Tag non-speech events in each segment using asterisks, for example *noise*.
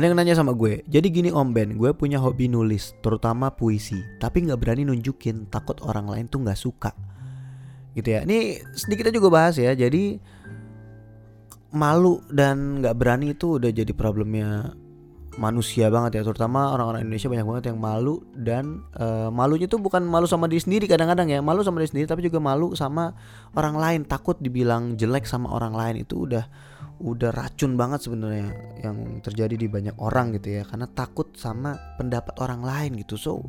Ada yang nanya sama gue, jadi gini Om Ben, gue punya hobi nulis, terutama puisi, tapi nggak berani nunjukin, takut orang lain tuh nggak suka. Gitu ya. Ini sedikit aja gue bahas ya. Jadi malu dan nggak berani itu udah jadi problemnya manusia banget ya terutama orang-orang Indonesia banyak banget yang malu dan uh, malunya tuh bukan malu sama diri sendiri kadang-kadang ya malu sama diri sendiri tapi juga malu sama orang lain takut dibilang jelek sama orang lain itu udah udah racun banget sebenarnya yang terjadi di banyak orang gitu ya karena takut sama pendapat orang lain gitu. So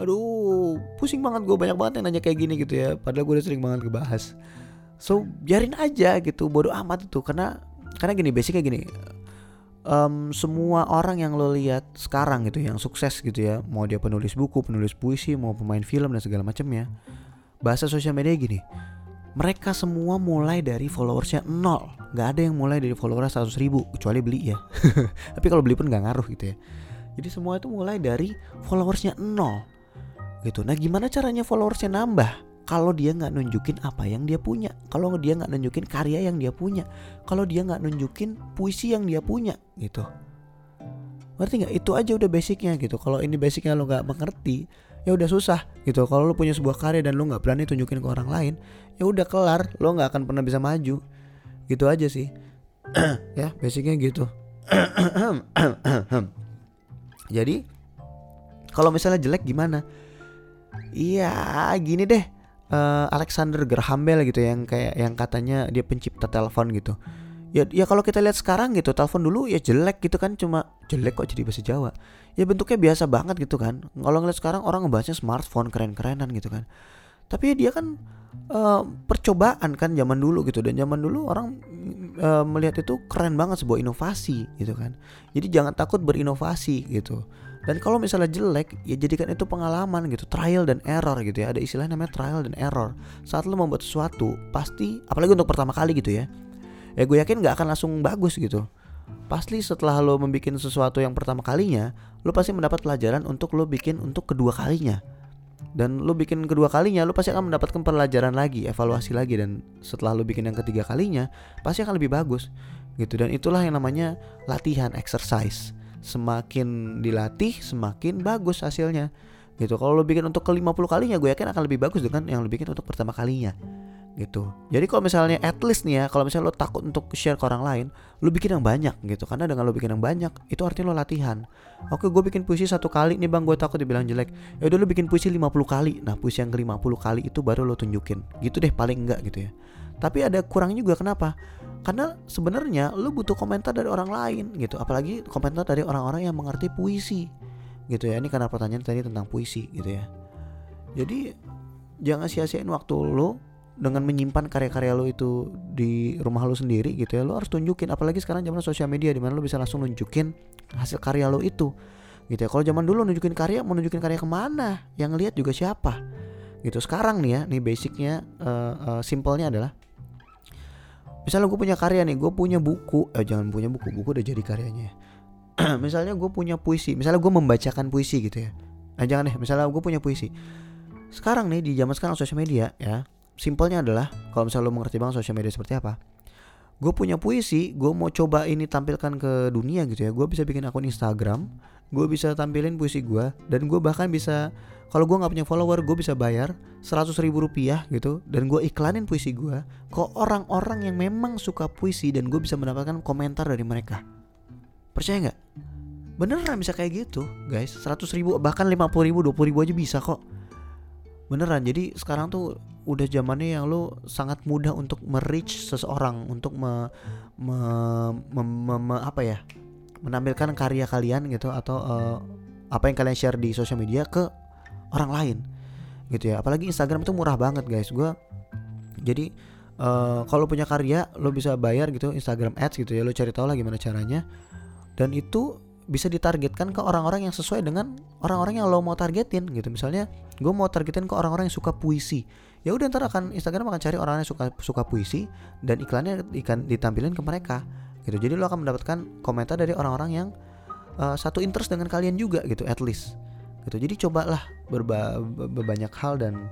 aduh pusing banget gue banyak banget yang nanya kayak gini gitu ya padahal gue udah sering banget ngebahas. So biarin aja gitu bodoh amat itu karena karena gini basicnya gini um, semua orang yang lo lihat sekarang gitu yang sukses gitu ya mau dia penulis buku penulis puisi mau pemain film dan segala macamnya bahasa sosial media gini mereka semua mulai dari followersnya nol. Nggak ada yang mulai dari followersnya 100 ribu kecuali beli ya. *laughs* Tapi kalau beli pun nggak ngaruh gitu ya. Jadi semua itu mulai dari followersnya nol gitu. Nah gimana caranya followersnya nambah kalau dia nggak nunjukin apa yang dia punya. Kalau dia nggak nunjukin karya yang dia punya. Kalau dia nggak nunjukin puisi yang dia punya gitu. Ngerti nggak? Itu aja udah basicnya gitu. Kalau ini basicnya lo nggak mengerti ya udah susah gitu. Kalau lo punya sebuah karya dan lo nggak berani tunjukin ke orang lain ya udah kelar. Lo nggak akan pernah bisa maju. Gitu aja sih. *clears throat* Ya basicnya gitu. *clears throat* Jadi kalau misalnya jelek gimana? Iya gini deh uh, Alexander Graham Bell gitu yang kayak yang katanya dia pencipta telepon gitu. Ya ya kalau kita lihat sekarang gitu, telepon dulu ya jelek gitu kan cuma jelek kok jadi bahasa Jawa. Ya bentuknya biasa banget gitu kan. Kalau ngeliat sekarang orang ngebahasnya smartphone keren-kerenan gitu kan. Tapi dia kan uh, percobaan kan zaman dulu gitu dan zaman dulu orang uh, melihat itu keren banget sebuah inovasi gitu kan. Jadi jangan takut berinovasi gitu. Dan kalau misalnya jelek, ya jadikan itu pengalaman gitu, trial dan error gitu ya. Ada istilah namanya trial dan error. Saat lo membuat sesuatu, pasti apalagi untuk pertama kali gitu ya. Ya gue yakin nggak akan langsung bagus gitu. Pasti setelah lo membuat sesuatu yang pertama kalinya, lo pasti mendapat pelajaran untuk lo bikin untuk kedua kalinya. Dan lo bikin kedua kalinya, lo pasti akan mendapatkan pelajaran lagi, evaluasi lagi dan setelah lo bikin yang ketiga kalinya, pasti akan lebih bagus gitu. Dan itulah yang namanya latihan, exercise semakin dilatih semakin bagus hasilnya. Gitu. Kalau lo bikin untuk ke 50 kalinya gue yakin akan lebih bagus dengan yang lo bikin untuk pertama kalinya. Gitu. Jadi kalau misalnya at least nih ya kalau misalnya lo takut untuk share ke orang lain lo bikin yang banyak gitu. Karena dengan lo bikin yang banyak itu artinya lo latihan. Oke gue bikin puisi satu kali nih bang gue takut dibilang jelek. Ya udah lo bikin puisi 50 kali. Nah puisi yang ke 50 kali itu baru lo tunjukin. Gitu deh paling enggak gitu ya tapi ada kurangnya juga kenapa? Karena sebenarnya lu butuh komentar dari orang lain gitu. Apalagi komentar dari orang-orang yang mengerti puisi gitu ya. Ini karena pertanyaan tadi tentang puisi gitu ya. Jadi jangan sia-siain waktu lu dengan menyimpan karya-karya lo itu di rumah lo sendiri gitu ya. Lo harus tunjukin apalagi sekarang zaman sosial media di mana lo bisa langsung nunjukin hasil karya lo itu gitu ya. Kalau zaman dulu nunjukin karya mau nunjukin karya ke mana? Yang lihat juga siapa? Gitu. Sekarang nih ya nih basicnya uh, uh, simpelnya adalah misalnya gue punya karya nih gue punya buku. Eh jangan punya buku buku udah jadi karyanya. *clears throat* Misalnya gue punya puisi misalnya gue membacakan puisi gitu ya. Nah jangan deh misalnya gue punya puisi. Sekarang nih di zaman sekarang sosial media ya simpelnya adalah kalau misalnya lo mengerti banget sosial media seperti apa gue punya puisi gue mau coba ini tampilkan ke dunia gitu ya. Gue bisa bikin akun Instagram gue bisa tampilin puisi gue dan gue bahkan bisa kalau gue nggak punya follower gue bisa bayar seratus ribu rupiah gitu dan gue iklanin puisi gue ke orang-orang yang memang suka puisi dan gue bisa mendapatkan komentar dari mereka. Percaya nggak? Beneran bisa kayak gitu guys. seratus ribu bahkan lima puluh ribu dua puluh ribu aja bisa kok. Beneran jadi sekarang tuh udah zamannya yang lo sangat mudah untuk merich seseorang untuk me, me, me, me, me apa ya menampilkan karya kalian gitu atau uh, apa yang kalian share di sosial media ke orang lain gitu ya. Apalagi Instagram itu murah banget guys. Gue jadi uh, kalau punya karya lo bisa bayar gitu Instagram Ads gitu ya. Lo cari tahu lah gimana caranya. Dan itu bisa ditargetkan ke orang-orang yang sesuai dengan orang-orang yang lo mau targetin gitu. Misalnya gue mau targetin ke orang-orang yang suka puisi. Ya udah ntar akan Instagram akan cari orang yang suka suka puisi dan iklannya ikan ditampilin ke mereka gitu. Jadi lo akan mendapatkan komentar dari orang-orang yang uh, satu interest dengan kalian juga gitu at least. Gitu. Jadi cobalah berba berbanyak hal dan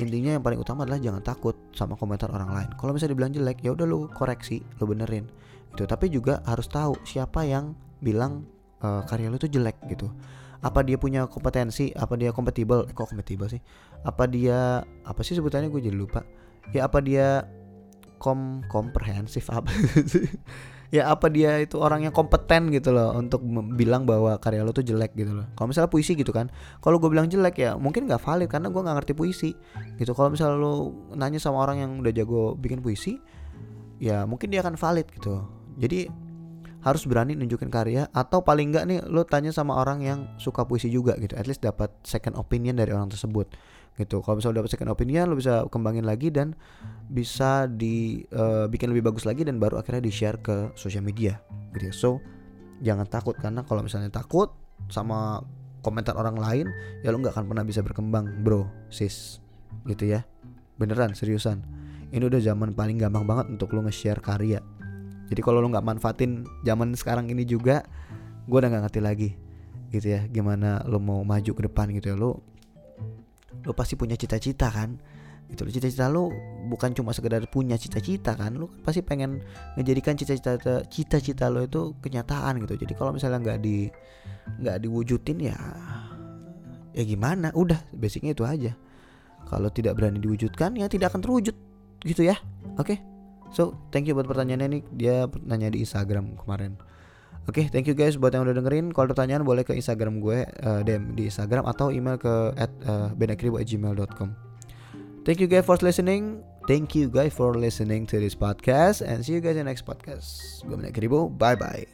intinya yang paling utama adalah jangan takut sama komentar orang lain. Kalau misalnya dibilang jelek ya udah lu koreksi lu benerin. Gitu. Tapi juga harus tahu siapa yang bilang uh, karya lu tuh jelek gitu. Apa dia punya kompetensi apa dia kompatibel eh, kok kompatibel sih? Apa dia apa sih sebutannya? Gue jadi lupa. Ya apa dia kom komprehensif apa *laughs* sih ya apa dia itu orang yang kompeten gitu loh untuk bilang bahwa karya lo tuh jelek gitu loh. Kalau misalnya puisi gitu kan kalau gue bilang jelek ya mungkin nggak valid karena gue nggak ngerti puisi gitu. Kalau misalnya lo nanya sama orang yang udah jago bikin puisi ya mungkin dia akan valid gitu. Jadi harus berani nunjukin karya atau paling nggak nih lo tanya sama orang yang suka puisi juga gitu at least dapat second opinion dari orang tersebut gitu. Kalau misalnya dapat second opinion lo bisa kembangin lagi dan bisa dibikin uh, lebih bagus lagi dan baru akhirnya di share ke sosial media gitu ya. So jangan takut karena kalau misalnya takut sama komentar orang lain ya lo nggak akan pernah bisa berkembang bro sis. Gitu ya. Beneran seriusan. Ini udah zaman paling gampang banget untuk lo nge-share karya. Jadi kalau lo nggak manfaatin zaman sekarang ini juga gue udah nggak ngerti lagi gitu ya. Gimana lo mau maju ke depan gitu ya. Lo lo pasti punya cita-cita kan? Gitu lo cita-cita lo bukan cuma sekedar punya cita-cita kan? Lo pasti pengen ngejadikan cita-cita cita-cita lo itu kenyataan gitu. Jadi kalau misalnya nggak di nggak diwujudin ya ya gimana? Udah basicnya itu aja. Kalau tidak berani diwujudkan ya tidak akan terwujud gitu ya. Oke? Okay? so thank you buat pertanyaannya nih. Dia nanya di Instagram kemarin Oke, okay, thank you guys buat yang udah dengerin. Kalau ada pertanyaan boleh ke Instagram gue, uh, DM di Instagram atau email ke at uh, benakribu@gmail.com. Thank you guys for listening. Thank you guys for listening to this podcast and see you guys in the next podcast. Gue Benakribu. Bye bye.